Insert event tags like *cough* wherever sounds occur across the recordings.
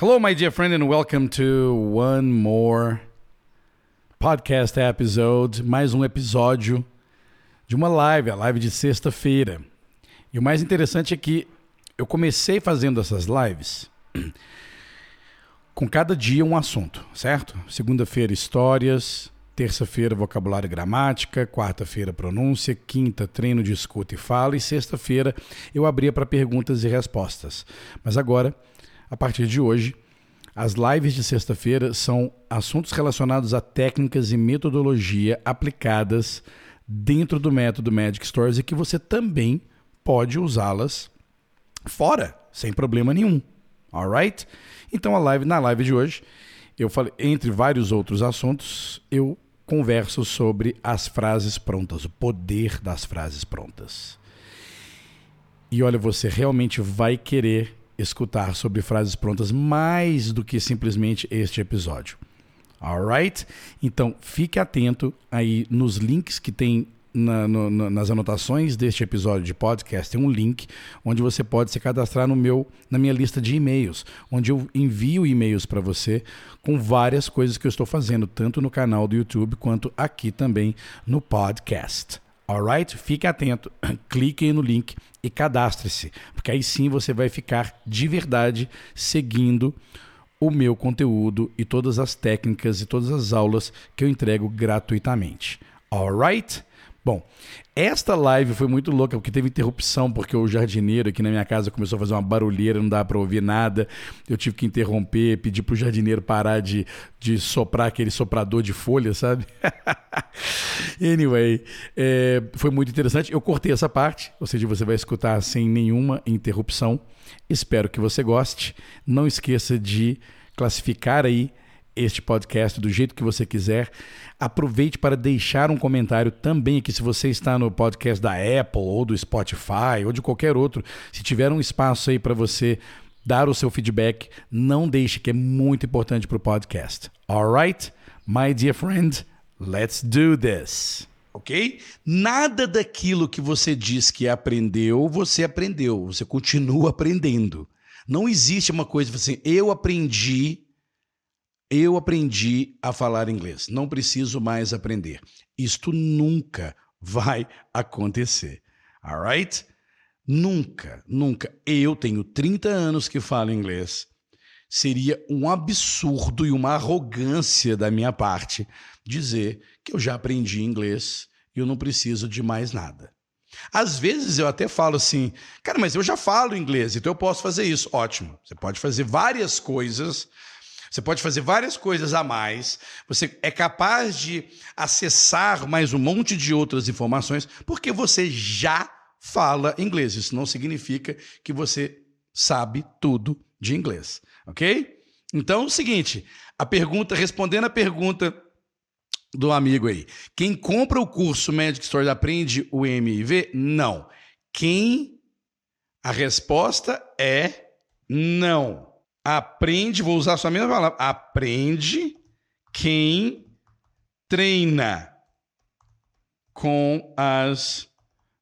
Hello, my dear friend, and welcome to one more podcast episode, mais um episódio de uma live, a live de sexta-feira. E o mais interessante é que eu comecei fazendo essas lives com cada dia um assunto, certo? Segunda-feira, histórias. Terça-feira, vocabulário e gramática. Quarta-feira, pronúncia. Quinta, treino de escuta e fala. E sexta-feira, eu abria para perguntas e respostas. Mas agora a partir de hoje, as lives de sexta-feira são assuntos relacionados a técnicas e metodologia aplicadas dentro do método Magic Stories e que você também pode usá-las fora, sem problema nenhum. Alright? Então a live, na live de hoje, eu falei, entre vários outros assuntos, eu converso sobre as frases prontas, o poder das frases prontas. E olha, você realmente vai querer escutar sobre frases prontas mais do que simplesmente este episódio. Alright? Então fique atento aí nos links que tem na, no, nas anotações deste episódio de podcast tem um link onde você pode se cadastrar no meu, na minha lista de e-mails, onde eu envio e-mails para você com várias coisas que eu estou fazendo, tanto no canal do YouTube quanto aqui também no podcast. Alright? Fique atento, *clears throat* clique no link e cadastre-se, porque aí sim você vai ficar de verdade seguindo o meu conteúdo e todas as técnicas e todas as aulas que eu entrego gratuitamente. Alright? Bom, esta live foi muito louca porque teve interrupção, porque o jardineiro aqui na minha casa começou a fazer uma barulheira, não dava para ouvir nada. Eu tive que interromper, pedir pro jardineiro parar de, de soprar aquele soprador de folha, sabe? *laughs* anyway, é, foi muito interessante. Eu cortei essa parte, ou seja, você vai escutar sem nenhuma interrupção. Espero que você goste. Não esqueça de classificar aí este podcast do jeito que você quiser. Aproveite para deixar um comentário também aqui se você está no podcast da Apple ou do Spotify ou de qualquer outro. Se tiver um espaço aí para você dar o seu feedback, não deixe que é muito importante para o podcast. Alright? My dear friend, let's do this. Ok? Nada daquilo que você diz que aprendeu, você aprendeu. Você continua aprendendo. Não existe uma coisa assim, eu aprendi eu aprendi a falar inglês, não preciso mais aprender. Isto nunca vai acontecer. Alright? Nunca, nunca. Eu tenho 30 anos que falo inglês. Seria um absurdo e uma arrogância da minha parte dizer que eu já aprendi inglês e eu não preciso de mais nada. Às vezes eu até falo assim, cara, mas eu já falo inglês, então eu posso fazer isso. Ótimo. Você pode fazer várias coisas você pode fazer várias coisas a mais, você é capaz de acessar mais um monte de outras informações, porque você já fala inglês. Isso não significa que você sabe tudo de inglês, ok? Então, é o seguinte, a pergunta, respondendo a pergunta do amigo aí, quem compra o curso Magic Story aprende o MIV? Não. Quem? A resposta é não. Aprende, vou usar a mesma palavra. Aprende quem treina com as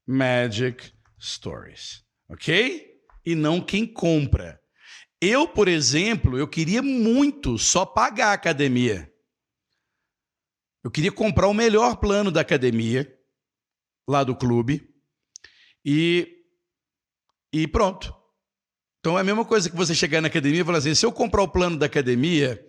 Magic Stories, ok? E não quem compra. Eu, por exemplo, eu queria muito só pagar a academia. Eu queria comprar o melhor plano da academia, lá do clube, e, e pronto. Então é a mesma coisa que você chegar na academia e falar assim: se eu comprar o plano da academia,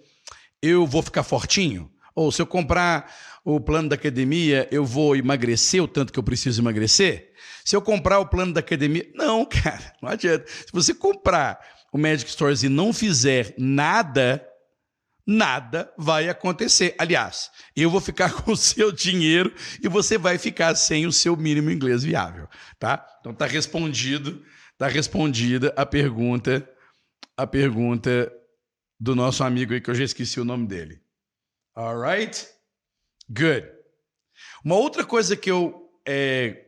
eu vou ficar fortinho? Ou se eu comprar o plano da academia, eu vou emagrecer o tanto que eu preciso emagrecer? Se eu comprar o plano da academia. Não, *laughs* cara, não adianta. Se você comprar o Magic Stores e não fizer nada, nada vai acontecer. Aliás, eu vou ficar *laughs* com o seu dinheiro e você vai ficar sem o seu mínimo inglês viável, tá? Então tá respondido Está respondida a pergunta, a pergunta do nosso amigo aí, que eu já esqueci o nome dele. Alright? Good. Uma outra coisa que eu é,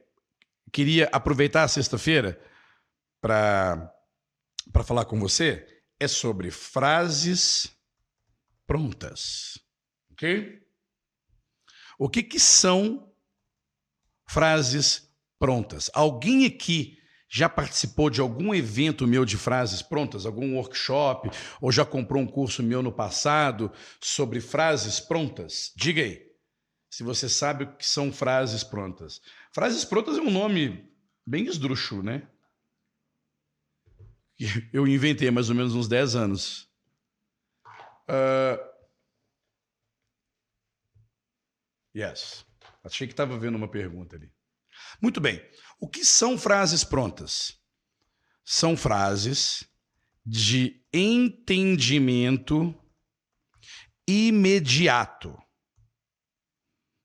queria aproveitar a sexta-feira para falar com você é sobre frases prontas. Ok? O que, que são frases prontas? Alguém aqui já participou de algum evento meu de frases prontas, algum workshop, ou já comprou um curso meu no passado sobre frases prontas? Diga aí. Se você sabe o que são frases prontas. Frases prontas é um nome bem esdrúxulo, né? *laughs* Eu inventei mais ou menos uns 10 anos. Uh... Yes. Achei que estava vendo uma pergunta ali. Muito bem. O que são frases prontas? São frases de entendimento imediato.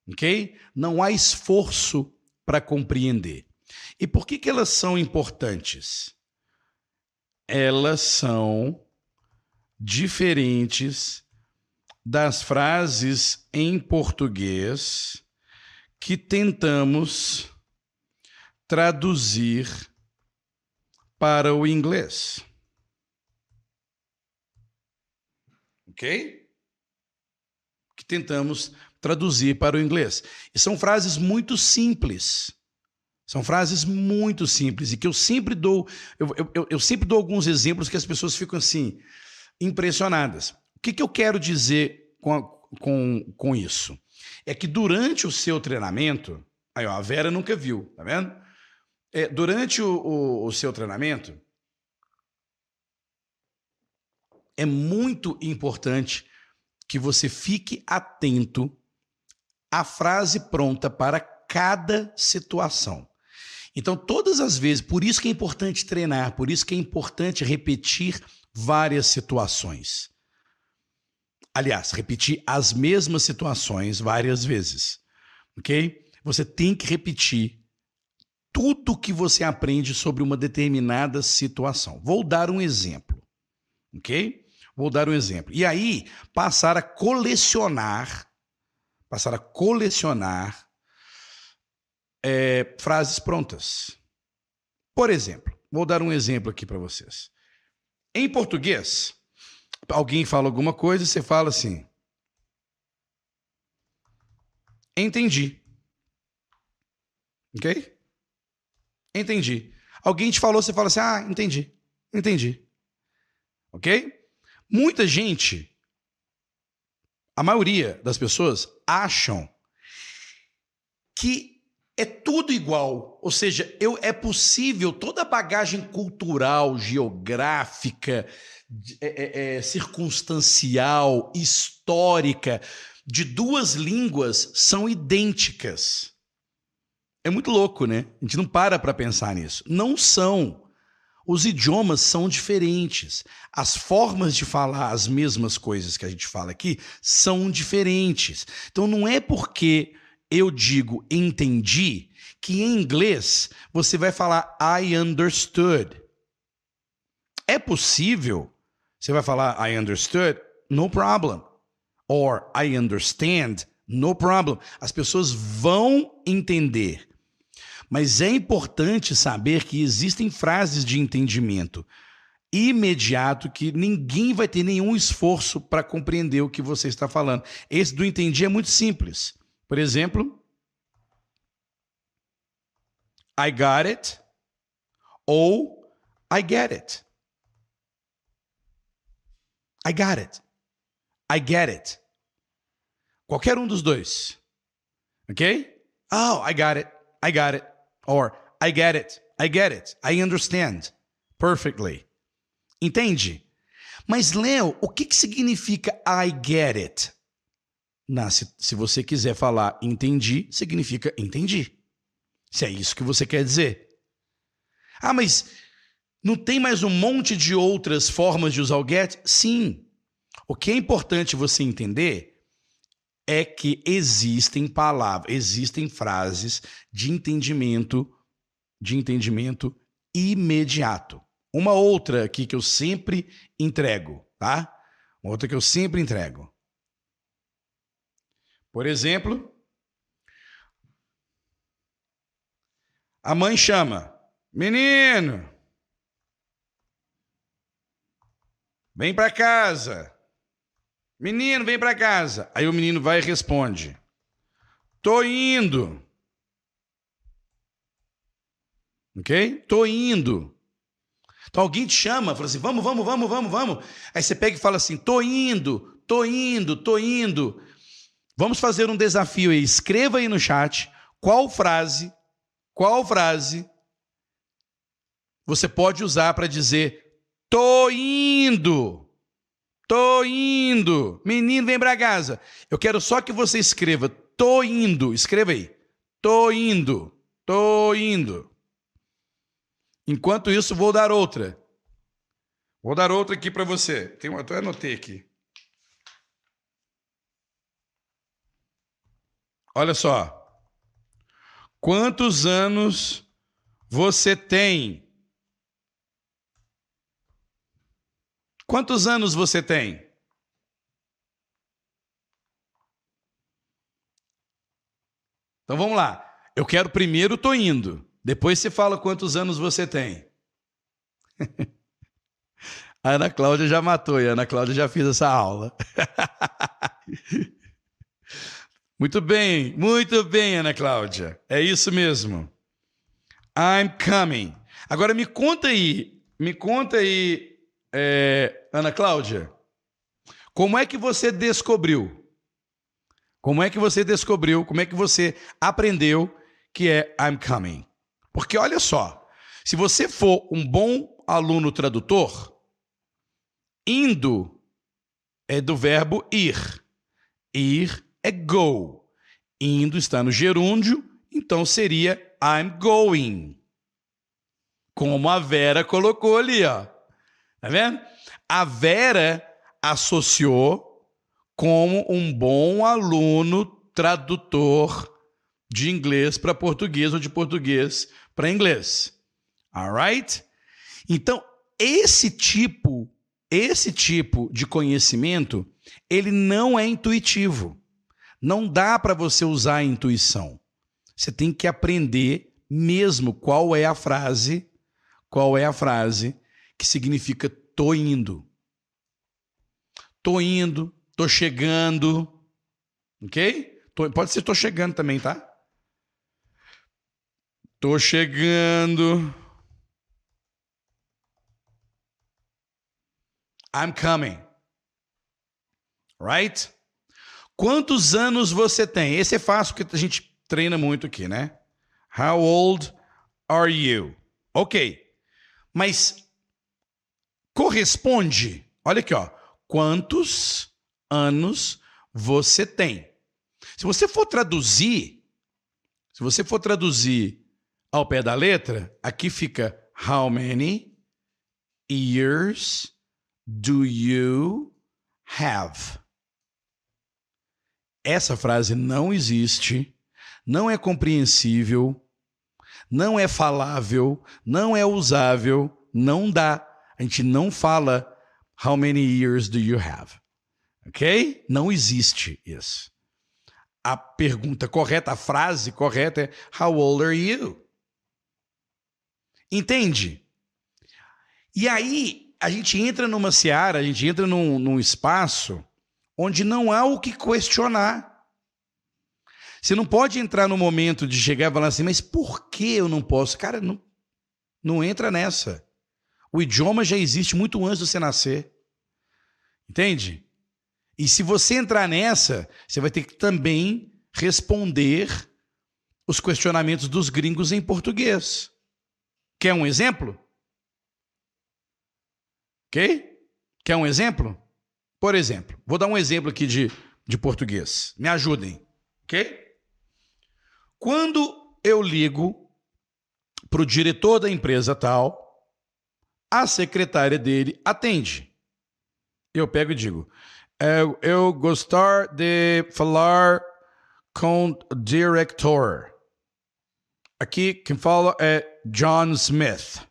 Ok? Não há esforço para compreender. E por que, que elas são importantes? Elas são diferentes das frases em português que tentamos traduzir para o inglês. Ok? Que tentamos traduzir para o inglês. E são frases muito simples. São frases muito simples e que eu sempre dou, eu, eu, eu sempre dou alguns exemplos que as pessoas ficam assim, impressionadas. O que, que eu quero dizer com, a, com, com isso? É que durante o seu treinamento, aí ó, a Vera nunca viu, tá vendo? É, durante o, o, o seu treinamento, é muito importante que você fique atento à frase pronta para cada situação. Então, todas as vezes, por isso que é importante treinar, por isso que é importante repetir várias situações. Aliás, repetir as mesmas situações várias vezes. Ok? Você tem que repetir tudo que você aprende sobre uma determinada situação. Vou dar um exemplo, ok? Vou dar um exemplo. E aí, passar a colecionar, passar a colecionar é, frases prontas. Por exemplo, vou dar um exemplo aqui para vocês. Em português, alguém fala alguma coisa e você fala assim: Entendi. Ok? Entendi. Alguém te falou, você fala assim: ah, entendi. Entendi. Ok? Muita gente, a maioria das pessoas, acham que é tudo igual. Ou seja, eu, é possível toda a bagagem cultural, geográfica, é, é, é, circunstancial, histórica de duas línguas são idênticas. É muito louco, né? A gente não para para pensar nisso. Não são. Os idiomas são diferentes. As formas de falar as mesmas coisas que a gente fala aqui são diferentes. Então não é porque eu digo entendi que em inglês você vai falar I understood. É possível. Você vai falar I understood, no problem. Or I understand, no problem. As pessoas vão entender. Mas é importante saber que existem frases de entendimento imediato que ninguém vai ter nenhum esforço para compreender o que você está falando. Esse do entendi é muito simples. Por exemplo, I got it ou I get it. I got it. I get it. Qualquer um dos dois. Ok? Oh, I got it. I got it. Or I get it. I get it. I understand perfectly. Entende? Mas, Léo, o que, que significa I get it? Na, se, se você quiser falar entendi, significa entendi. Se é isso que você quer dizer. Ah, mas não tem mais um monte de outras formas de usar o get? Sim. O que é importante você entender é que existem palavras, existem frases de entendimento, de entendimento imediato. Uma outra aqui que eu sempre entrego, tá? Uma outra que eu sempre entrego. Por exemplo, a mãe chama: Menino, vem para casa. Menino, vem para casa. Aí o menino vai e responde: Tô indo. Ok? Tô indo. Então alguém te chama, fala assim: vamos, vamos, vamos, vamos, vamos. Aí você pega e fala assim: tô indo, tô indo, tô indo. Vamos fazer um desafio aí. Escreva aí no chat qual frase, qual frase você pode usar para dizer tô indo. Tô indo. Menino, vem para casa. Eu quero só que você escreva tô indo. Escreva aí. Tô indo. Tô indo. Enquanto isso, vou dar outra. Vou dar outra aqui para você. Tem uma, eu anotei aqui. Olha só. Quantos anos você tem? Quantos anos você tem? Então vamos lá. Eu quero primeiro, tô indo. Depois você fala quantos anos você tem. *laughs* a Ana Cláudia já matou e a Ana Cláudia já fez essa aula. *laughs* muito bem, muito bem, Ana Cláudia. É isso mesmo. I'm coming. Agora me conta aí, me conta aí, é, Ana Cláudia, como é que você descobriu? Como é que você descobriu? Como é que você aprendeu que é I'm coming? Porque olha só, se você for um bom aluno tradutor, indo é do verbo ir. Ir é go. Indo está no gerúndio, então seria I'm going. Como a Vera colocou ali, ó. Tá vendo? A Vera associou como um bom aluno tradutor de inglês para português ou de português para inglês. Alright? Então, esse tipo, esse tipo de conhecimento, ele não é intuitivo. Não dá para você usar a intuição. Você tem que aprender mesmo qual é a frase, qual é a frase que significa tô indo. Tô indo, tô chegando. OK? Tô, pode ser tô chegando também, tá? Tô chegando. I'm coming. Right? Quantos anos você tem? Esse é fácil porque a gente treina muito aqui, né? How old are you? Ok. Mas corresponde. Olha aqui, ó. Quantos anos você tem? Se você for traduzir, se você for traduzir ao pé da letra, aqui fica How many years do you have? Essa frase não existe, não é compreensível, não é falável, não é usável, não dá. A gente não fala How many years do you have? Ok? Não existe isso. A pergunta correta, a frase correta é How old are you? Entende? E aí a gente entra numa seara, a gente entra num, num espaço onde não há o que questionar. Você não pode entrar no momento de chegar e falar assim, mas por que eu não posso? Cara, não, não entra nessa. O idioma já existe muito antes de você nascer. Entende? E se você entrar nessa, você vai ter que também responder os questionamentos dos gringos em português. Quer um exemplo? Ok? Quer um exemplo? Por exemplo, vou dar um exemplo aqui de, de português. Me ajudem. Ok? Quando eu ligo para o diretor da empresa tal, a secretária dele atende. Eu pego e digo: eu, eu gostar de falar com o diretor. Aqui quem fala é John Smith.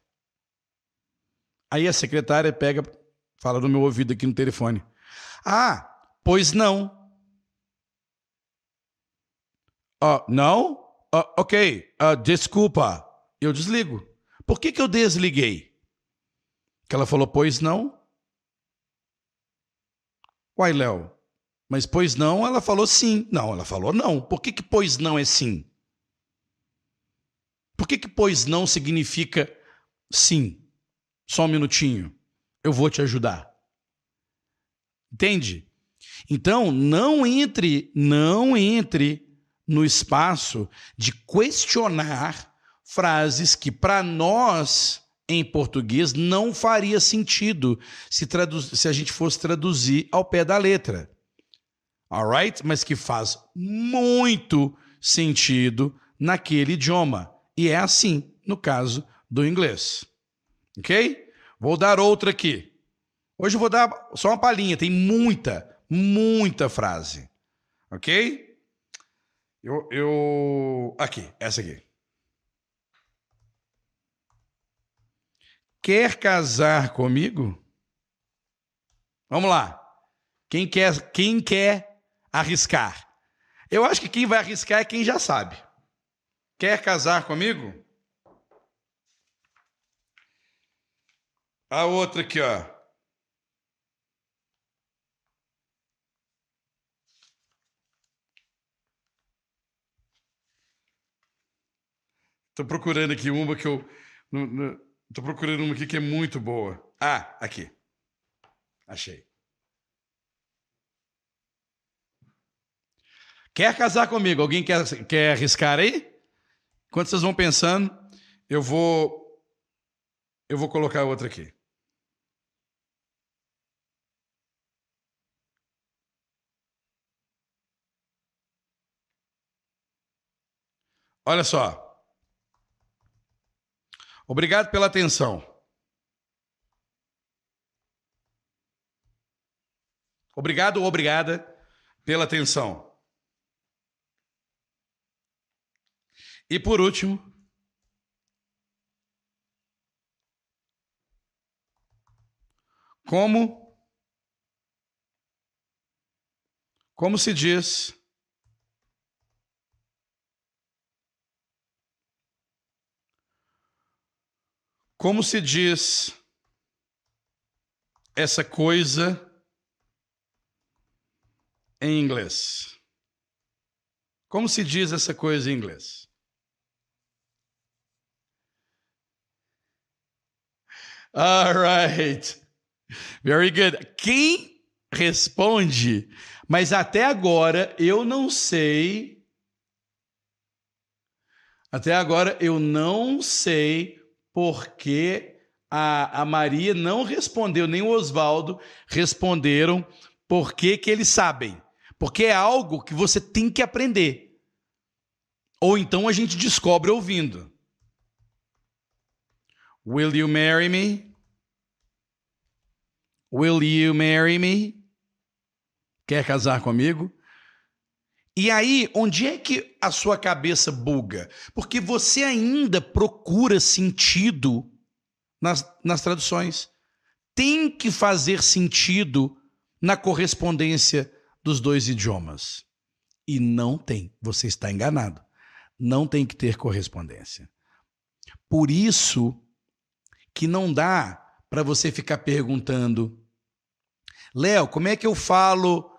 Aí a secretária pega, fala no meu ouvido aqui no telefone. Ah, pois não. Uh, não? Uh, ok, uh, desculpa. Eu desligo. Por que, que eu desliguei? Que ela falou, pois não. Uai, Léo, mas pois não, ela falou sim. Não, ela falou não. Por que, que pois não é sim? Por que, que pois não significa sim? Só um minutinho. Eu vou te ajudar. Entende? Então, não entre, não entre no espaço de questionar frases que para nós em português não faria sentido se, se a gente fosse traduzir ao pé da letra. Alright? Mas que faz muito sentido naquele idioma. E é assim no caso do inglês. Ok? Vou dar outra aqui. Hoje eu vou dar só uma palhinha, tem muita, muita frase. Ok? Eu, eu. Aqui, essa aqui. Quer casar comigo? Vamos lá. Quem quer, quem quer arriscar? Eu acho que quem vai arriscar é quem já sabe. Quer casar comigo? A outra aqui, ó. Estou procurando aqui uma que eu. Estou procurando uma aqui que é muito boa. Ah, aqui. Achei. Quer casar comigo? Alguém quer, quer arriscar aí? Enquanto vocês vão pensando, eu vou. Eu vou colocar outra aqui. Olha só. Obrigado pela atenção. Obrigado ou obrigada pela atenção. E por último, como como se diz Como se diz essa coisa em inglês? Como se diz essa coisa em inglês? All right. Very good. Quem responde? Mas até agora eu não sei. Até agora eu não sei porque a, a Maria não respondeu, nem o Oswaldo responderam porque que eles sabem. Porque é algo que você tem que aprender. Ou então a gente descobre ouvindo. Will you marry me? Will you marry me? Quer casar comigo? E aí, onde é que a sua cabeça buga? Porque você ainda procura sentido nas, nas traduções. Tem que fazer sentido na correspondência dos dois idiomas. E não tem. Você está enganado. Não tem que ter correspondência. Por isso que não dá para você ficar perguntando, Léo, como é que eu falo?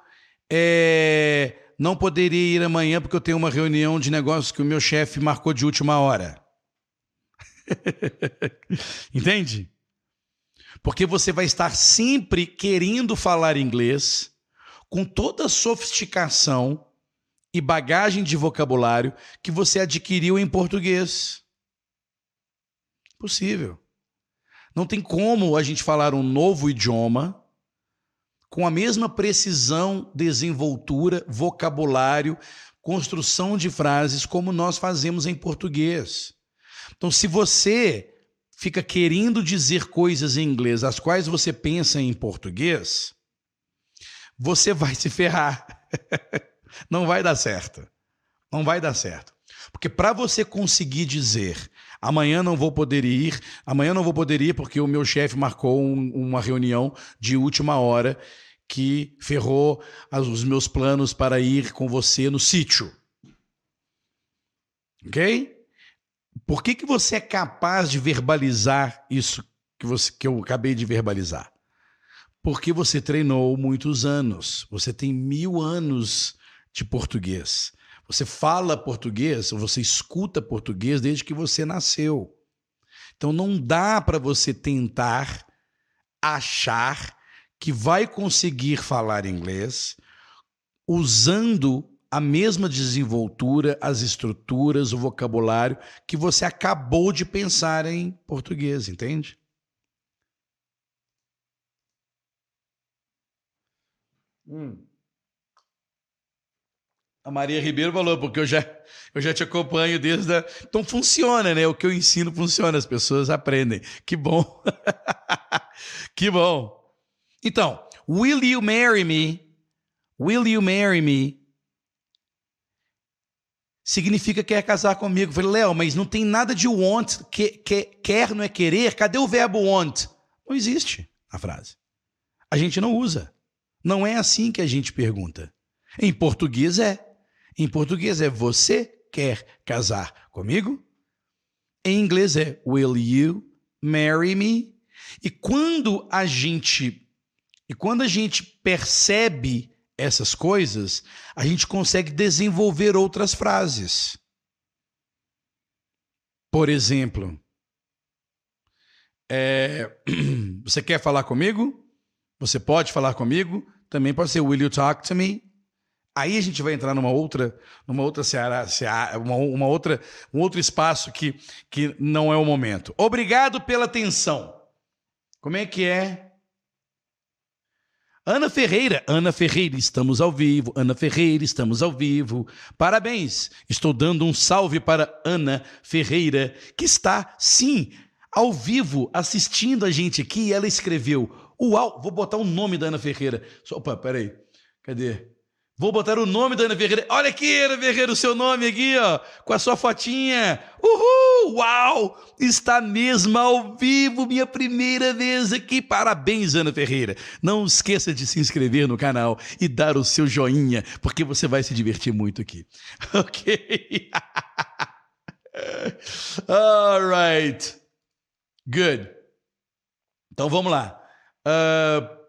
É não poderia ir amanhã porque eu tenho uma reunião de negócios que o meu chefe marcou de última hora. *laughs* Entende? Porque você vai estar sempre querendo falar inglês com toda a sofisticação e bagagem de vocabulário que você adquiriu em português. Possível. Não tem como a gente falar um novo idioma com a mesma precisão, desenvoltura, vocabulário, construção de frases como nós fazemos em português. Então, se você fica querendo dizer coisas em inglês as quais você pensa em português, você vai *laughs* se ferrar. Não vai dar certo. Não vai dar certo. Porque para você conseguir dizer amanhã não vou poder ir, amanhã não vou poder ir porque o meu chefe marcou um, uma reunião de última hora que ferrou os meus planos para ir com você no sítio. Ok? Por que, que você é capaz de verbalizar isso que, você, que eu acabei de verbalizar? Porque você treinou muitos anos. Você tem mil anos de português. Você fala português, ou você escuta português desde que você nasceu. Então não dá para você tentar achar que vai conseguir falar inglês usando a mesma desenvoltura, as estruturas, o vocabulário que você acabou de pensar em português, entende? Hum. A Maria Ribeiro falou, porque eu já, eu já te acompanho desde a... Então funciona, né? O que eu ensino funciona, as pessoas aprendem. Que bom. *laughs* que bom. Então, will you marry me? Will you marry me? Significa quer casar comigo. Eu falei, Léo, mas não tem nada de want. Que, que, quer não é querer. Cadê o verbo want? Não existe a frase. A gente não usa. Não é assim que a gente pergunta. Em português é. Em português é você quer casar comigo? Em inglês é will you marry me? E quando a gente e quando a gente percebe essas coisas, a gente consegue desenvolver outras frases. Por exemplo, é, *clears throat* você quer falar comigo? Você pode falar comigo? Também pode ser Will you talk to me? Aí a gente vai entrar numa outra, numa outra seara uma, uma, outra, um outro espaço que, que não é o momento. Obrigado pela atenção. Como é que é? Ana Ferreira, Ana Ferreira, estamos ao vivo. Ana Ferreira, estamos ao vivo. Parabéns. Estou dando um salve para Ana Ferreira, que está, sim, ao vivo, assistindo a gente aqui. Ela escreveu: Uau, vou botar o nome da Ana Ferreira. Opa, peraí. Cadê? Vou botar o nome da Ana Ferreira. Olha aqui, Ana Ferreira, o seu nome aqui, ó, com a sua fotinha. Uhul! Uau! Está mesmo ao vivo, minha primeira vez aqui. Parabéns, Ana Ferreira. Não esqueça de se inscrever no canal e dar o seu joinha, porque você vai se divertir muito aqui. *laughs* Ok? *laughs* All right. Good. Então vamos lá. Uh,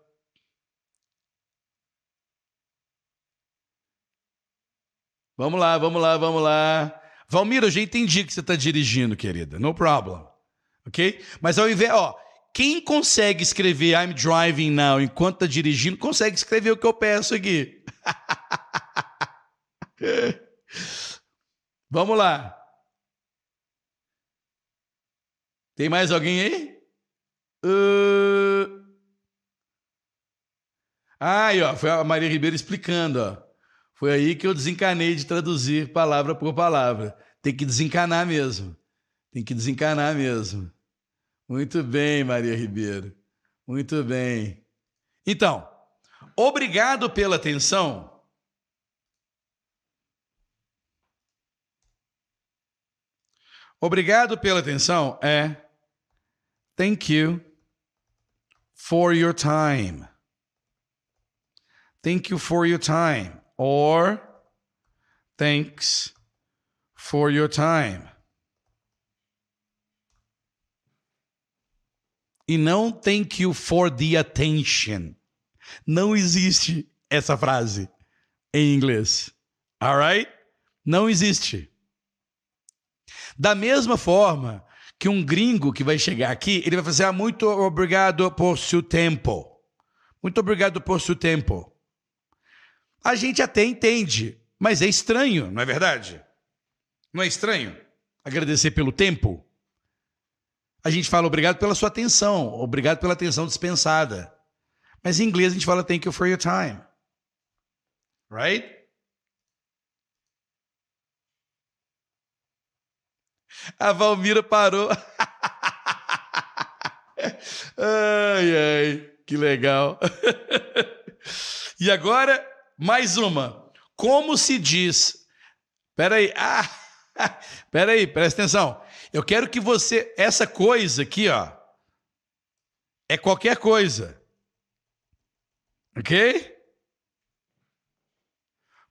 Vamos lá, vamos lá, vamos lá. Valmira, eu já entendi que você está dirigindo, querida. No problem. Ok? Mas ao invés, ó, quem consegue escrever I'm driving now enquanto está dirigindo, consegue escrever o que eu peço aqui. *laughs* vamos lá. Tem mais alguém aí? Uh... Ah, aí, ó, foi a Maria Ribeiro explicando, ó. Foi aí que eu desencanei de traduzir palavra por palavra. Tem que desencanar mesmo. Tem que desencanar mesmo. Muito bem, Maria Ribeiro. Muito bem. Então, obrigado pela atenção. Obrigado pela atenção é thank you for your time. Thank you for your time or thanks for your time. E não thank you for the attention. Não existe essa frase em inglês. Alright? Não existe. Da mesma forma que um gringo que vai chegar aqui, ele vai fazer ah, muito obrigado por seu tempo. Muito obrigado por seu tempo a gente até entende, mas é estranho, não é verdade? Não é estranho agradecer pelo tempo? A gente fala obrigado pela sua atenção, obrigado pela atenção dispensada. Mas em inglês a gente fala thank you for your time. Right? A Valmira parou. *laughs* ai, ai, que legal. *laughs* e agora mais uma. Como se diz? Peraí. *laughs* Ah, peraí, presta atenção. Eu quero que você. Essa coisa aqui, ó. É qualquer coisa. Ok?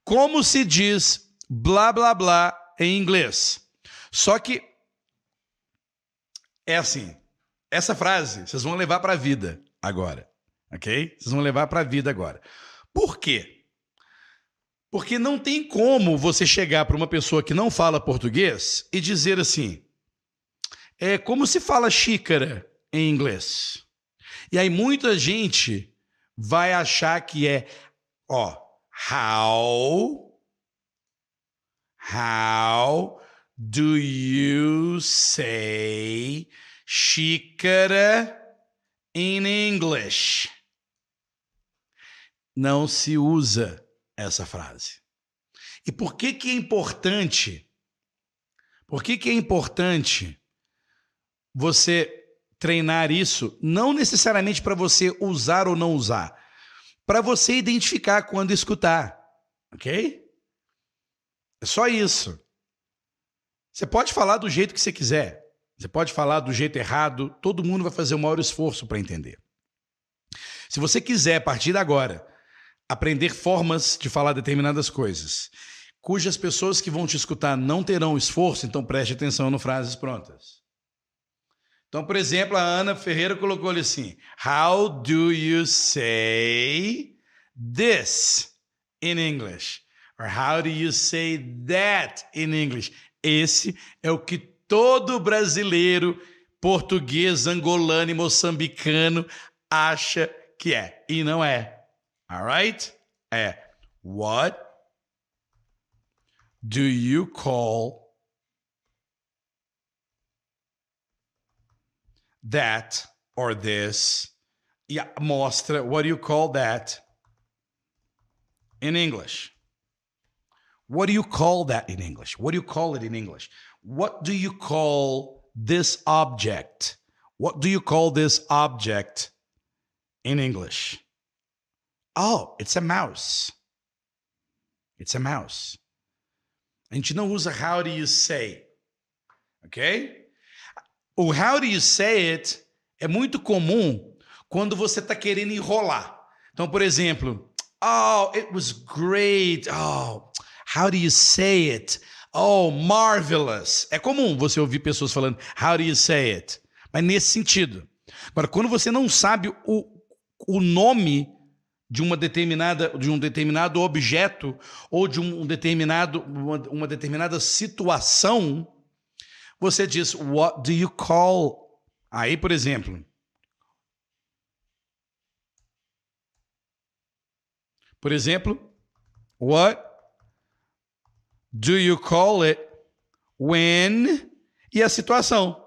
Como se diz blá blá blá em inglês? Só que é assim. Essa frase vocês vão levar para a vida agora, ok? Vocês vão levar para a vida agora. Por quê? Porque não tem como você chegar para uma pessoa que não fala português e dizer assim: é como se fala xícara em inglês. E aí muita gente vai achar que é, ó, how how do you say xícara in English? Não se usa essa frase. E por que que é importante? Por que que é importante você treinar isso, não necessariamente para você usar ou não usar, para você identificar quando escutar, ok? É só isso. Você pode falar do jeito que você quiser, você pode falar do jeito errado, todo mundo vai fazer o maior esforço para entender. Se você quiser, a partir de agora, aprender formas de falar determinadas coisas, cujas pessoas que vão te escutar não terão esforço, então preste atenção no frases prontas. Então, por exemplo, a Ana Ferreira colocou ali assim: How do you say this in English? Or how do you say that in English? Esse é o que todo brasileiro, português, angolano e moçambicano acha que é. E não é. Alright? É. What do you call that or this? Yeah, mostra. What do you call that in English? What do you call that in English? What do you call it in English? What do you call this object? What do you call this object in English? Oh, it's a mouse. It's a mouse. A gente não usa how do you say. Ok? O how do you say it é muito comum quando você está querendo enrolar. Então, por exemplo, oh, it was great. Oh, How do you say it? Oh, marvelous. É comum você ouvir pessoas falando how do you say it? Mas nesse sentido. Agora, quando você não sabe o, o nome de uma determinada de um determinado objeto ou de um determinado uma, uma determinada situação, você diz what do you call? Aí, por exemplo, por exemplo, what do you call it when e a situação.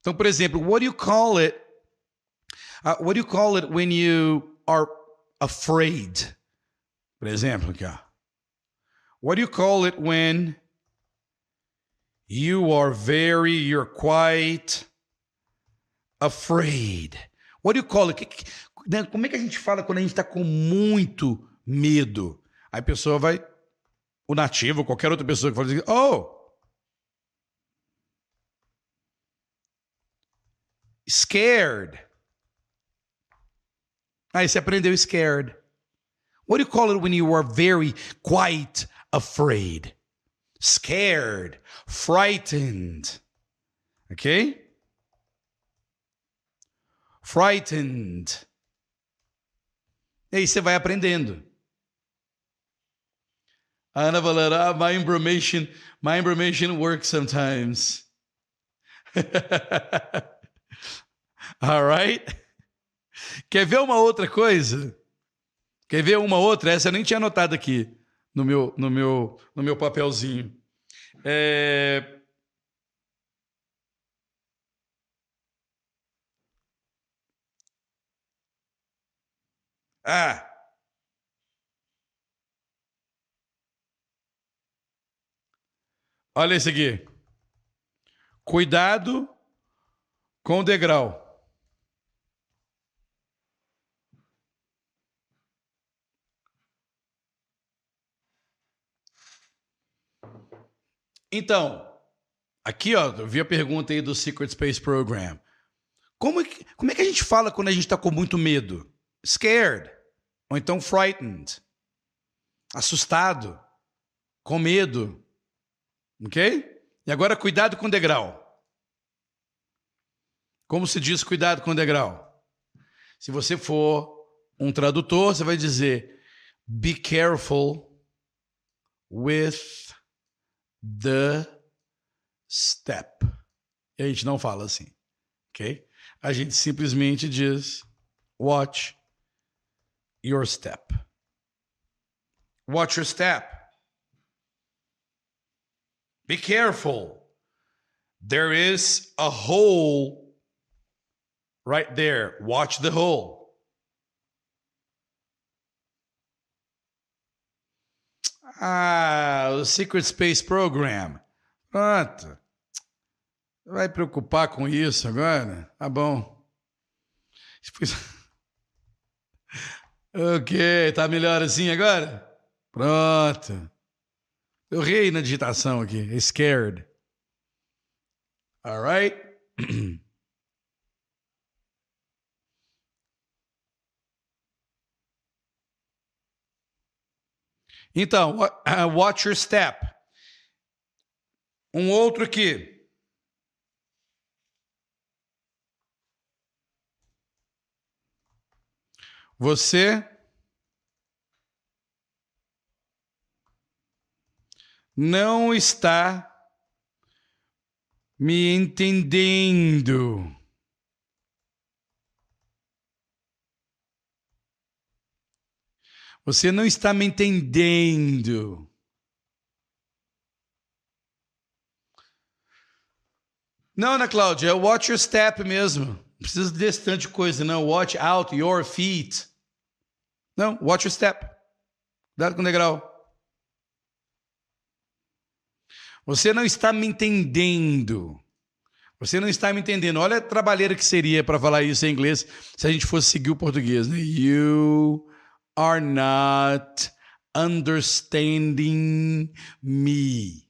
Então, por exemplo, what do you call it? Uh, what do you call it when you are afraid? Por exemplo, aqui, ó. What do you call it when you are very, you're quite afraid? What do you call it? Né, como é que a gente fala quando a gente está com muito medo? Aí a pessoa vai o nativo, qualquer outra pessoa que fala assim, oh, scared. Aí você aprendeu scared. What do you call it when you are very quite afraid? Scared, frightened. Okay? Frightened. E aí você vai aprendendo. Ana Valera, ah, my information, my information works sometimes. *laughs* All right? Quer ver uma outra coisa? Quer ver uma outra? Essa eu nem tinha anotado aqui no meu, no meu, no meu papelzinho. É... Ah, Olha esse aqui. Cuidado com o degrau. Então, aqui ó, eu vi a pergunta aí do Secret Space Program. Como é como é que a gente fala quando a gente está com muito medo? Scared. Ou então frightened. Assustado. Com medo. Ok? E agora cuidado com o degrau. Como se diz cuidado com o degrau? Se você for um tradutor, você vai dizer be careful with the step. E a gente não fala assim, ok? A gente simplesmente diz watch your step. Watch your step. Be careful. There is a hole right there. Watch the hole. Ah, o Secret Space Program. Pronto. Vai preocupar com isso agora? Tá bom. *laughs* ok, tá melhor assim agora? Pronto. Eu rei na digitação aqui. Scared. All right? *clears throat* Então, watch your step. Um outro aqui. Você não está me entendendo. Você não está me entendendo. Não, Ana Cláudia, é watch your step mesmo. Não precisa desse tanto de coisa, não. Watch out your feet. Não, watch your step. Cuidado com o degrau. Você não está me entendendo. Você não está me entendendo. Olha a trabalheira que seria para falar isso em inglês se a gente fosse seguir o português. Né? You are not understanding me.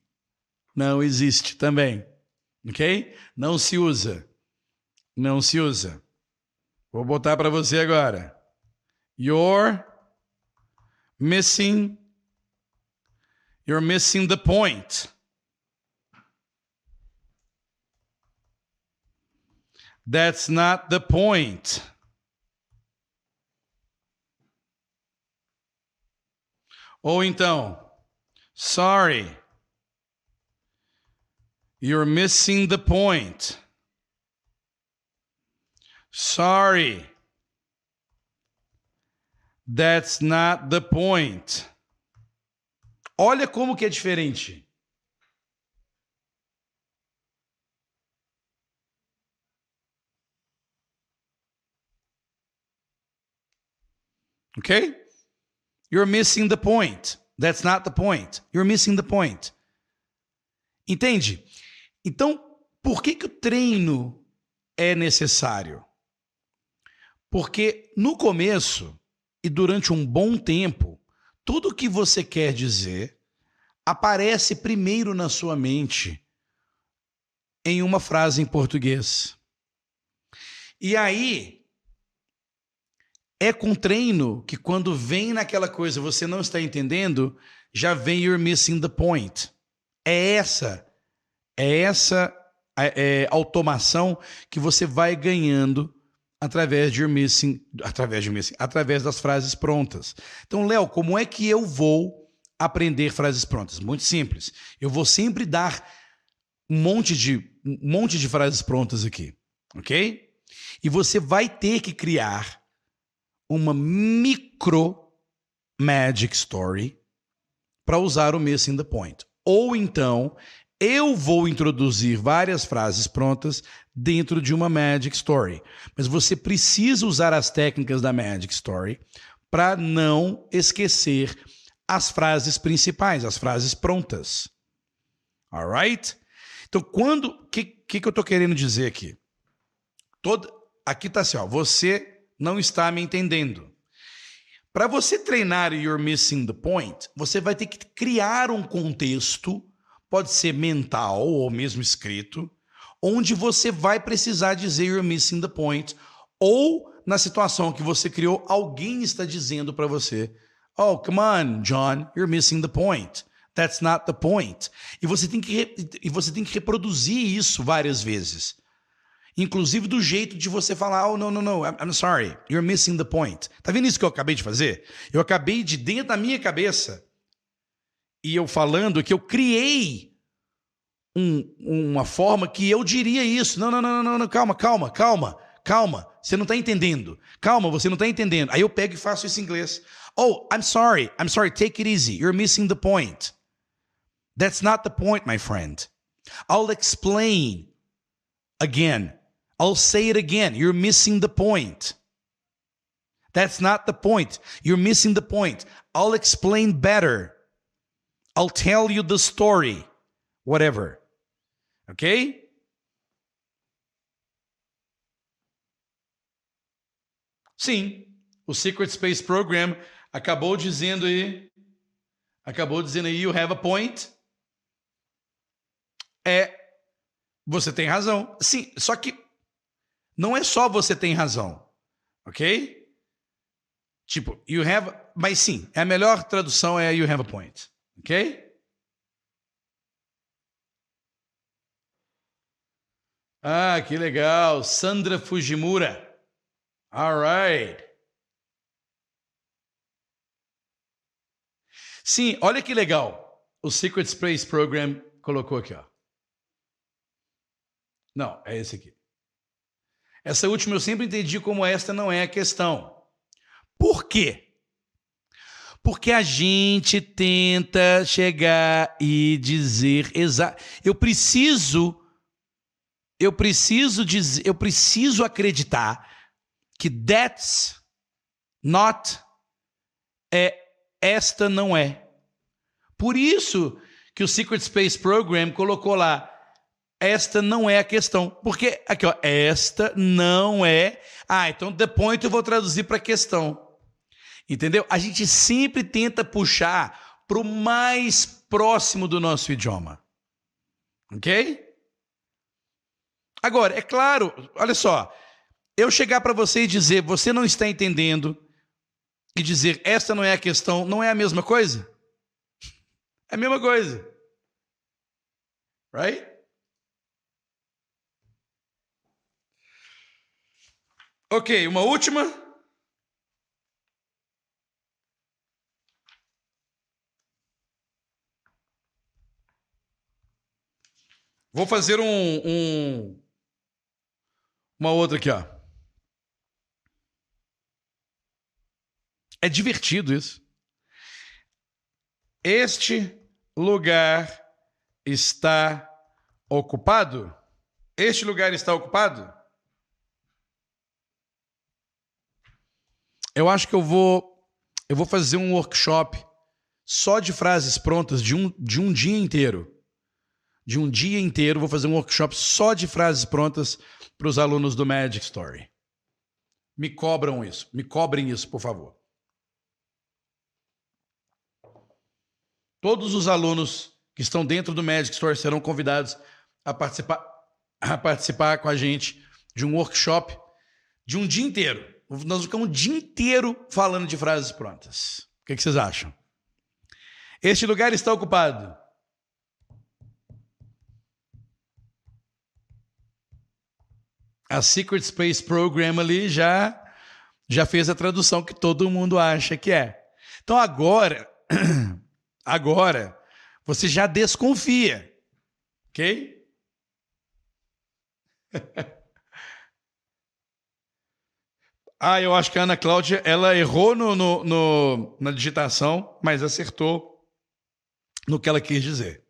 Não existe também. Ok? Não se usa. Não se usa. Vou botar para você agora. You're missing. You're missing the point. That's not the point. Ou então, sorry, you're missing the point. Sorry, that's not the point. Olha como que é diferente. Okay? You're missing the point. That's not the point. You're missing the point. Entende? Então, por que, que o treino é necessário? Porque no começo e durante um bom tempo, tudo que você quer dizer aparece primeiro na sua mente em uma frase em português. E aí, é com treino que quando vem naquela coisa você não está entendendo, já vem you're missing the point. É essa, é essa é, é, automação que você vai ganhando através de you're missing, através de missing, através das frases prontas. Então, Léo, como é que eu vou aprender frases prontas? Muito simples. Eu vou sempre dar um monte de um monte de frases prontas aqui, ok? E você vai ter que criar uma micro magic story para usar o missing the point. Ou então, eu vou introduzir várias frases prontas dentro de uma magic story. Mas você precisa usar as técnicas da magic story para não esquecer as frases principais, as frases prontas. Alright? Então, quando. O que, que, que eu estou querendo dizer aqui? Todo, aqui está assim, ó, você não está me entendendo. Para você treinar You're Missing the Point, você vai ter que criar um contexto, pode ser mental ou mesmo escrito, onde você vai precisar dizer You're Missing the Point, ou na situação que você criou, alguém está dizendo para você: Oh, come on, John, you're missing the point. That's not the point. E você tem que, e você tem que reproduzir isso várias vezes. Inclusive do jeito de você falar, oh, no, no, no, I'm sorry, you're missing the point. Tá vendo isso que eu acabei de fazer? Eu acabei de, dentro da minha cabeça, e eu falando que eu criei um, uma forma que eu diria isso. Não, não, não, não, não, calma, calma, calma, calma. Você não está entendendo. Calma, você não está entendendo. Aí eu pego e faço isso em inglês. Oh, I'm sorry, I'm sorry, take it easy. You're missing the point. That's not the point, my friend. I'll explain again. I'll say it again. You're missing the point. That's not the point. You're missing the point. I'll explain better. I'll tell you the story. Whatever. Ok? Sim, o Secret Space Program acabou dizendo aí, acabou dizendo aí, you have a point. É, você tem razão. Sim, só que não é só você tem razão, ok? Tipo, you have, mas sim, a melhor tradução é you have a point, ok? Ah, que legal, Sandra Fujimura. All right. Sim, olha que legal. O Secret Space Program colocou aqui, ó. Não, é esse aqui. Essa última eu sempre entendi como esta não é a questão. Por quê? Porque a gente tenta chegar e dizer exato. Eu preciso, eu preciso dizer, eu preciso acreditar que that's not é esta não é. Por isso que o Secret Space Program colocou lá esta não é a questão. Porque, aqui, ó, esta não é. Ah, então the point eu vou traduzir para questão. Entendeu? A gente sempre tenta puxar para o mais próximo do nosso idioma. Ok? Agora, é claro, olha só. Eu chegar para você e dizer, você não está entendendo, e dizer, esta não é a questão, não é a mesma coisa? É a mesma coisa. Right? Ok, uma última. Vou fazer um, um, uma outra aqui, ó. É divertido isso. Este lugar está ocupado? Este lugar está ocupado? Eu acho que eu vou eu vou fazer um workshop só de frases prontas de um, de um dia inteiro. De um dia inteiro, vou fazer um workshop só de frases prontas para os alunos do Magic Story. Me cobram isso, me cobrem isso, por favor. Todos os alunos que estão dentro do Magic Story serão convidados a participar, a participar com a gente de um workshop de um dia inteiro. Nós ficamos o dia inteiro falando de frases prontas. O que, que vocês acham? Este lugar está ocupado. A Secret Space Program ali já já fez a tradução que todo mundo acha que é. Então agora, *clears throat* agora você já desconfia, ok? *laughs* Ah, eu acho que a Ana Cláudia ela errou no, no, no, na digitação, mas acertou no que ela quis dizer.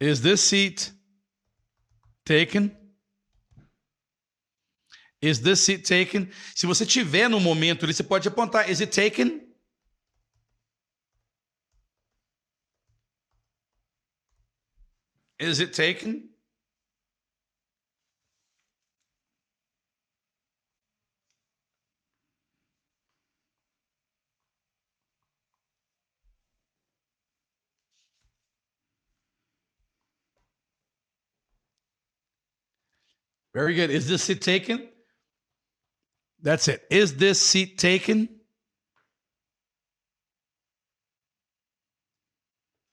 Is this seat taken? Is this seat taken? Se você tiver no momento ali, você pode apontar. Is it taken? Is it taken? Very good. Is this seat taken? That's it. Is this seat taken?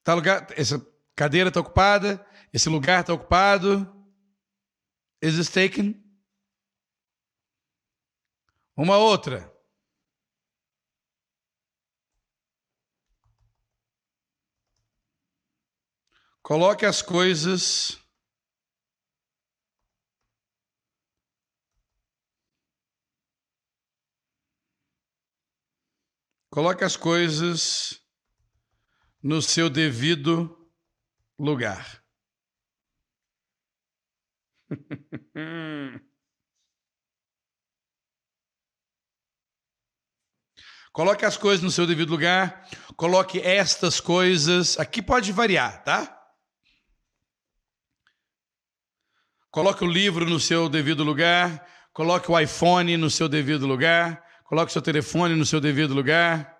Tá lugar, essa cadeira está ocupada, esse lugar está ocupado. Is this taken? Uma outra. Coloque as coisas Coloque as coisas no seu devido lugar. *laughs* Coloque as coisas no seu devido lugar. Coloque estas coisas. Aqui pode variar, tá? Coloque o livro no seu devido lugar. Coloque o iPhone no seu devido lugar. Coloque seu telefone no seu devido lugar.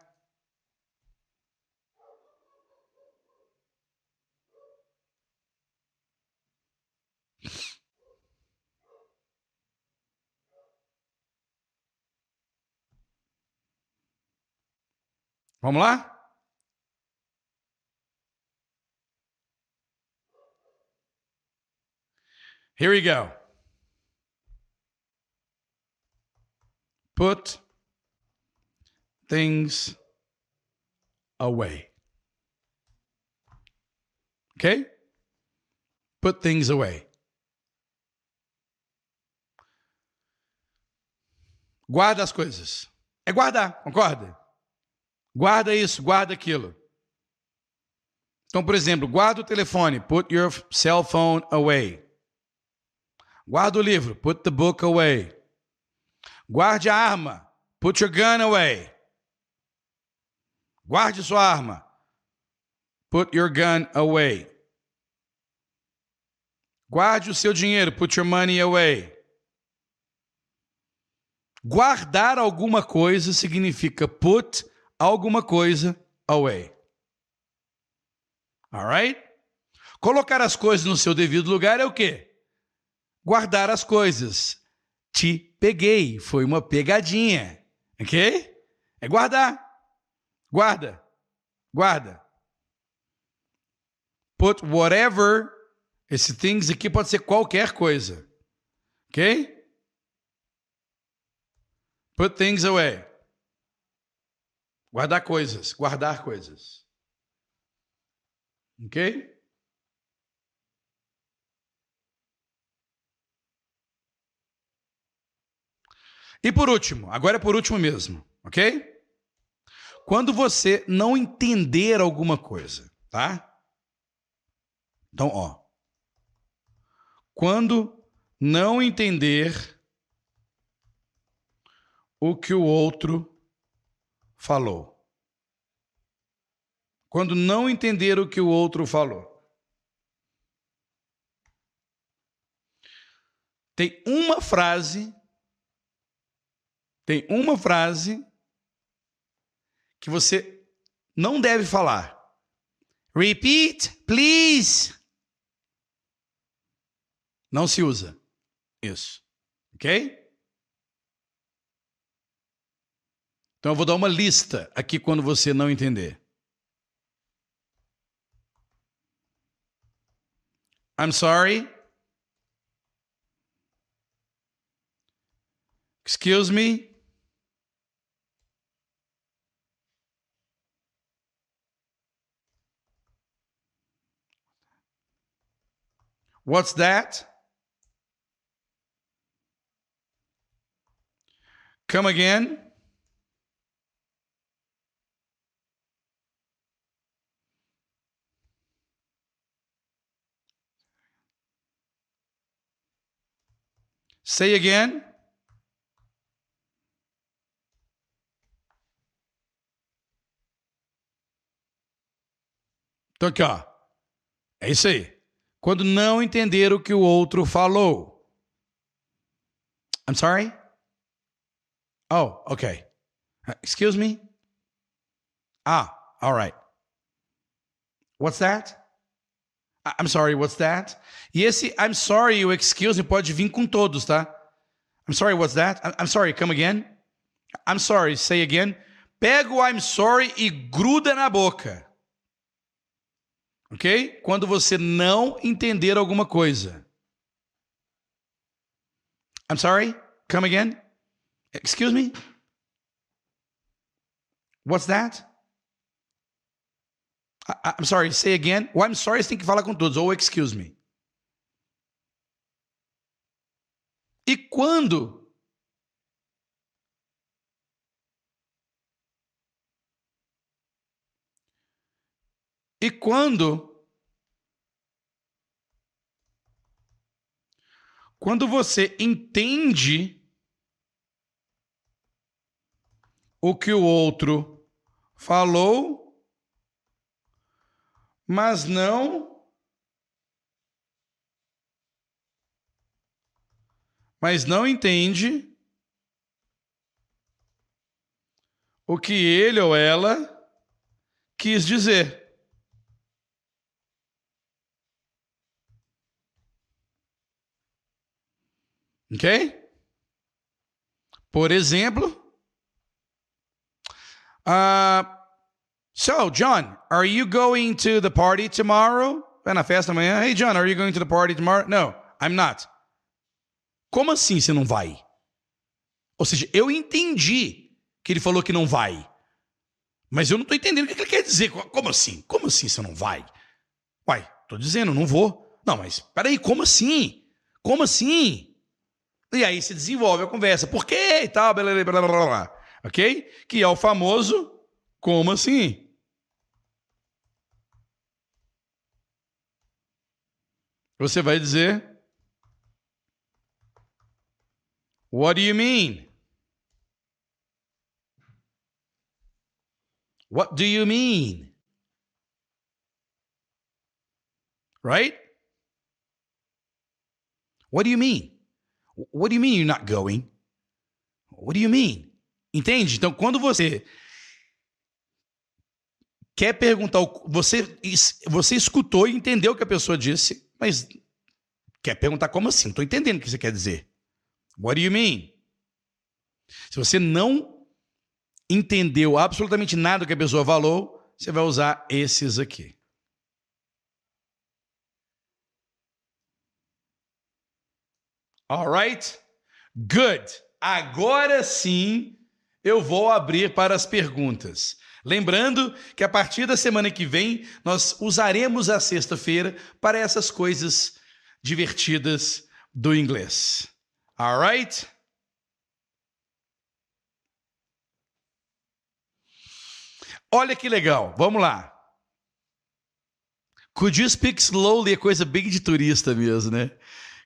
Vamos lá? Here we go. Put things away. Okay? Put things away. Guarda as coisas. É guardar, concorda? Guarda isso, guarda aquilo. Então, por exemplo, guarda o telefone, put your cell phone away. Guarda o livro, put the book away. Guarde a arma, put your gun away. Guarde sua arma. Put your gun away. Guarde o seu dinheiro. Put your money away. Guardar alguma coisa significa put alguma coisa away. Alright? Colocar as coisas no seu devido lugar é o quê? Guardar as coisas. Te peguei. Foi uma pegadinha. Ok? É guardar. Guarda. Guarda. Put whatever. Esse things aqui pode ser qualquer coisa. Ok? Put things away. Guardar coisas. Guardar coisas. Ok? E por último, agora é por último mesmo, ok? Quando você não entender alguma coisa, tá? Então, ó. Quando não entender o que o outro falou. Quando não entender o que o outro falou. Tem uma frase, tem uma frase que você não deve falar. Repeat, please. Não se usa isso. Ok? Então eu vou dar uma lista aqui quando você não entender. I'm sorry. Excuse me. What's that? Come again. Say again. Aqui, ó. Quando não entender o que o outro falou. I'm sorry? Oh, okay. Excuse me? Ah, all right. What's that? I'm sorry, what's that? E esse I'm sorry o excuse me pode vir com todos, tá? I'm sorry, what's that? I'm sorry, come again? I'm sorry, say again. Pega o I'm sorry e gruda na boca. Ok? Quando você não entender alguma coisa. I'm sorry? Come again? Excuse me? What's that? I, I'm sorry, say again. Well, I'm sorry, você tem que falar com todos. Ou excuse me. E quando E quando quando você entende o que o outro falou, mas não mas não entende o que ele ou ela quis dizer. Ok? Por exemplo, uh, so John, are you going to the party tomorrow? Vai na festa amanhã? Hey John, are you going to the party tomorrow? No, I'm not. Como assim você não vai? Ou seja, eu entendi que ele falou que não vai. Mas eu não estou entendendo o que ele quer dizer. Como assim? Como assim você não vai? Uai, estou dizendo, não vou. Não, mas peraí, como assim? Como assim? E aí se desenvolve a conversa. Por quê? E tal, blá, blá, blá, blá, blá. Ok? Que é o famoso como assim? Você vai dizer What do you mean? What do you mean? Right? What do you mean? What do you mean you're not going? What do you mean? Entende? Então, quando você quer perguntar, você, você escutou e entendeu o que a pessoa disse, mas quer perguntar como assim? Estou entendendo o que você quer dizer. What do you mean? Se você não entendeu absolutamente nada que a pessoa falou, você vai usar esses aqui. Alright? Good. Agora sim eu vou abrir para as perguntas. Lembrando que a partir da semana que vem nós usaremos a sexta-feira para essas coisas divertidas do inglês. Alright? Olha que legal, vamos lá. Could you speak slowly? É coisa bem de turista mesmo, né?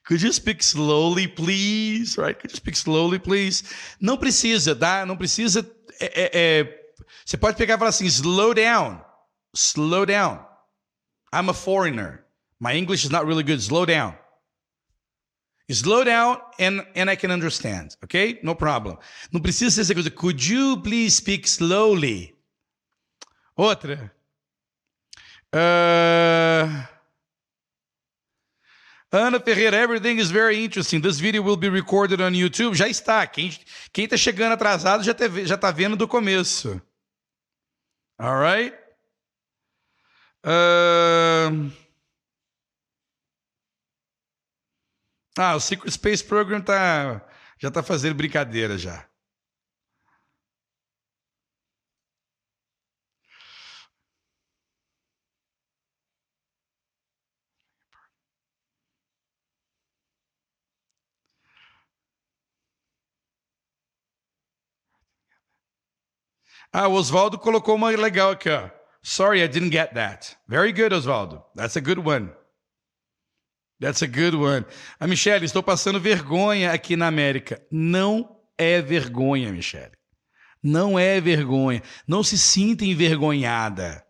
Could you speak slowly, please? Right? Could you speak slowly, please? Não precisa, tá? Não precisa. É, é. Você pode pegar e falar assim: slow down. Slow down. I'm a foreigner. My English is not really good. Slow down. Slow down and, and I can understand. Ok? No problem. Não precisa ser essa coisa. Could you please speak slowly? Outra. Uh... Ana Ferreira, everything is very interesting. This video will be recorded on YouTube. Já está. Quem, quem tá chegando atrasado já, tá, já tá vendo do começo. Alright? Uh... Ah, o Secret Space Program tá, já tá fazendo brincadeira já. Ah, o Oswaldo colocou uma legal aqui, ó. Sorry, I didn't get that. Very good, Oswaldo. That's a good one. That's a good one. A ah, Michelle, estou passando vergonha aqui na América. Não é vergonha, Michelle. Não é vergonha. Não se sinta envergonhada.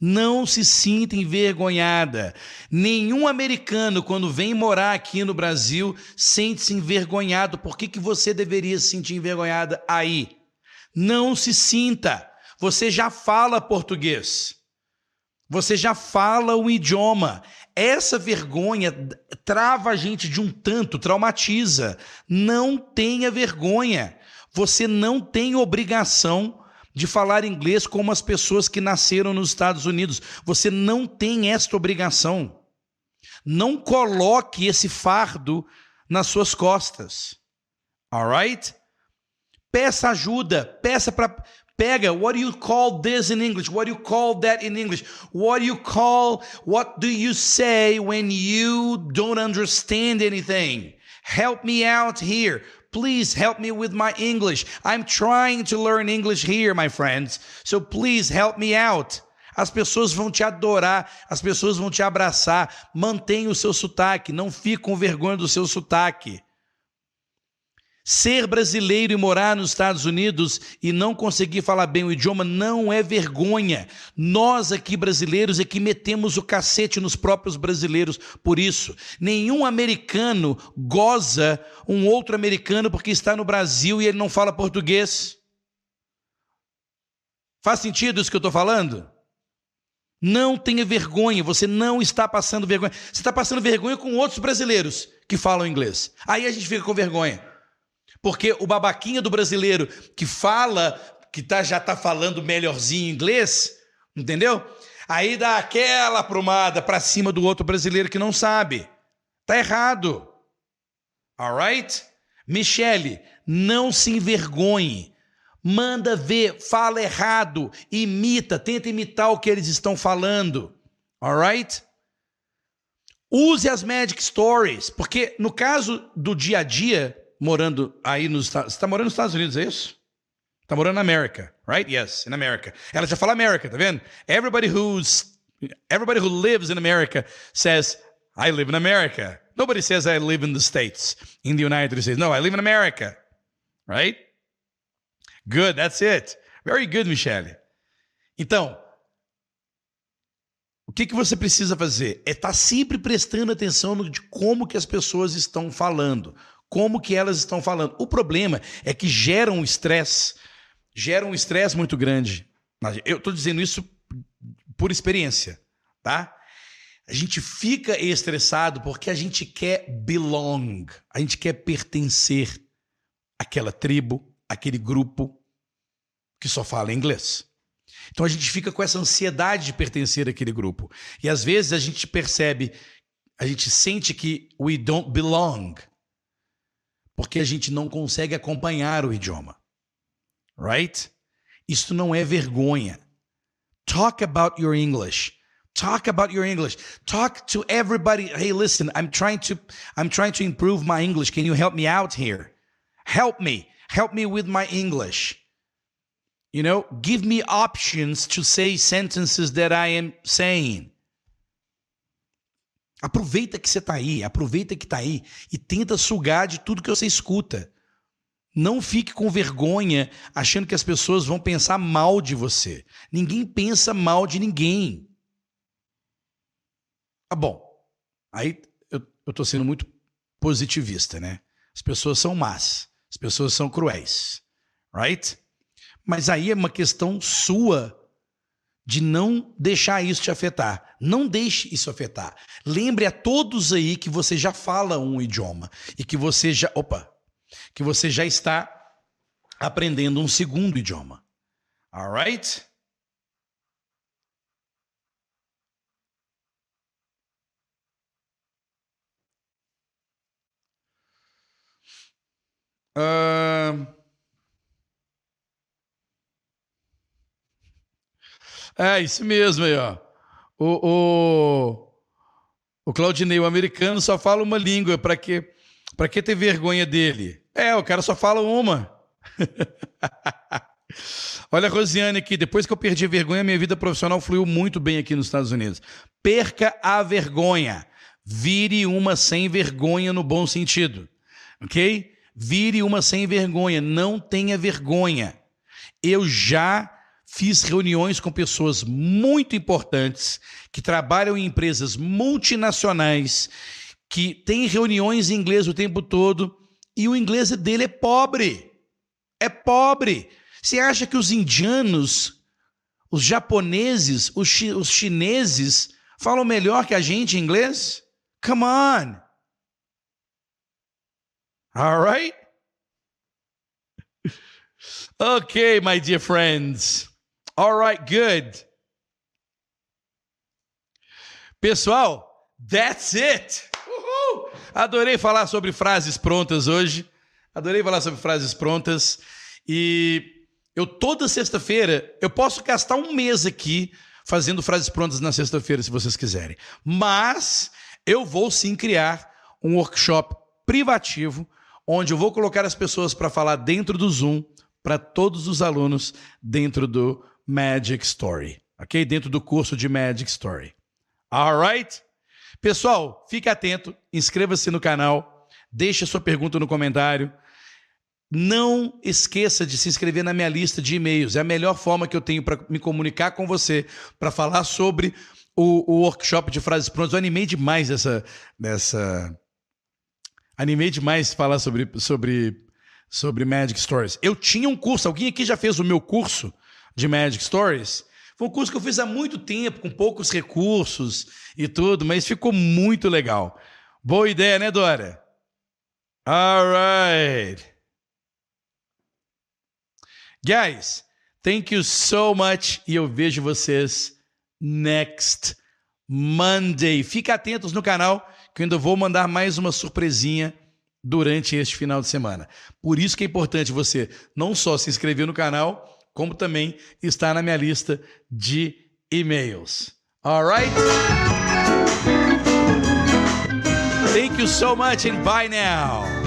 Não se sinta envergonhada. Nenhum americano, quando vem morar aqui no Brasil, sente-se envergonhado. Por que, que você deveria se sentir envergonhada aí? Não se sinta. Você já fala português. Você já fala o idioma. Essa vergonha trava a gente de um tanto, traumatiza. Não tenha vergonha. Você não tem obrigação de falar inglês como as pessoas que nasceram nos Estados Unidos. Você não tem esta obrigação. Não coloque esse fardo nas suas costas. Alright? Peça ajuda, peça para pega, what do you call this in English? What do you call that in English? What do you call, what do you say when you don't understand anything? Help me out here. Please help me with my English. I'm trying to learn English here, my friends. So please help me out. As pessoas vão te adorar, as pessoas vão te abraçar. Mantenha o seu sotaque, não fique com vergonha do seu sotaque. Ser brasileiro e morar nos Estados Unidos e não conseguir falar bem o idioma não é vergonha. Nós aqui brasileiros é que metemos o cacete nos próprios brasileiros por isso. Nenhum americano goza um outro americano porque está no Brasil e ele não fala português. Faz sentido isso que eu estou falando? Não tenha vergonha, você não está passando vergonha. Você está passando vergonha com outros brasileiros que falam inglês. Aí a gente fica com vergonha. Porque o babaquinha do brasileiro que fala, que tá, já está falando melhorzinho inglês, entendeu? Aí dá aquela aprumada para cima do outro brasileiro que não sabe. Tá errado. Alright? Michele, não se envergonhe. Manda ver, fala errado, imita, tenta imitar o que eles estão falando. Alright? Use as Magic Stories, porque no caso do dia a dia, morando aí nos Estados Você está morando nos Estados Unidos, é isso? Está morando na América, right? Yes, in America. Ela já fala America, tá vendo? Everybody who's everybody who lives in America says I live in America. Nobody says I live in the States, in the United States. No, I live in America. Right? Good, that's it. Very good, Michelle. Então, o que, que você precisa fazer? É estar tá sempre prestando atenção no, de como que as pessoas estão falando como que elas estão falando. O problema é que gera um estresse, gera um estresse muito grande. Eu estou dizendo isso por experiência, tá? A gente fica estressado porque a gente quer belong, a gente quer pertencer àquela tribo, àquele grupo que só fala inglês. Então a gente fica com essa ansiedade de pertencer àquele grupo. E às vezes a gente percebe, a gente sente que we don't belong porque a gente não consegue acompanhar o idioma. Right? Isto não é vergonha. Talk about your English. Talk about your English. Talk to everybody. Hey, listen, I'm trying to I'm trying to improve my English. Can you help me out here? Help me. Help me with my English. You know, give me options to say sentences that I am saying. Aproveita que você está aí, aproveita que está aí e tenta sugar de tudo que você escuta. Não fique com vergonha achando que as pessoas vão pensar mal de você. Ninguém pensa mal de ninguém. Ah, bom, aí eu, estou sendo muito positivista, né? As pessoas são más, as pessoas são cruéis, right? Mas aí é uma questão sua de não deixar isso te afetar. Não deixe isso afetar. Lembre a todos aí que você já fala um idioma e que você já, opa, que você já está aprendendo um segundo idioma. Alright? Uh... É, isso mesmo aí, ó. O, o, o Claudinei, o americano, só fala uma língua. Para que, que ter vergonha dele? É, o cara só fala uma. *laughs* Olha a Rosiane aqui. Depois que eu perdi a vergonha, minha vida profissional fluiu muito bem aqui nos Estados Unidos. Perca a vergonha. Vire uma sem vergonha no bom sentido. Ok? Vire uma sem vergonha. Não tenha vergonha. Eu já fiz reuniões com pessoas muito importantes que trabalham em empresas multinacionais, que têm reuniões em inglês o tempo todo e o inglês dele é pobre. É pobre. Você acha que os indianos, os japoneses, os, chi os chineses falam melhor que a gente em inglês? Come on. All right? *laughs* Okay, my dear friends. All right, good. Pessoal, that's it. Uhul. Adorei falar sobre frases prontas hoje. Adorei falar sobre frases prontas. E eu toda sexta-feira, eu posso gastar um mês aqui fazendo frases prontas na sexta-feira, se vocês quiserem. Mas eu vou sim criar um workshop privativo, onde eu vou colocar as pessoas para falar dentro do Zoom para todos os alunos dentro do Magic Story, ok? Dentro do curso de Magic Story. Alright? Pessoal, fique atento, inscreva-se no canal, deixe a sua pergunta no comentário. Não esqueça de se inscrever na minha lista de e-mails. É a melhor forma que eu tenho para me comunicar com você, para falar sobre o, o, workshop de frases prontas. Eu animei demais essa. essa... Animei demais falar sobre, sobre, sobre Magic Stories. Eu tinha um curso, alguém aqui já fez o meu curso de Magic Stories? Foi um curso que eu fiz há muito tempo, com poucos recursos e tudo, mas ficou muito legal. Boa ideia, né, Dora? All right. Guys, thank you so much e eu vejo vocês next Monday. Fique atentos no canal que eu ainda vou mandar mais uma surpresinha durante este final de semana. Por isso que é importante você não só se inscrever no canal, como também estar na minha lista de e-mails. Alright? Thank you so much and bye now.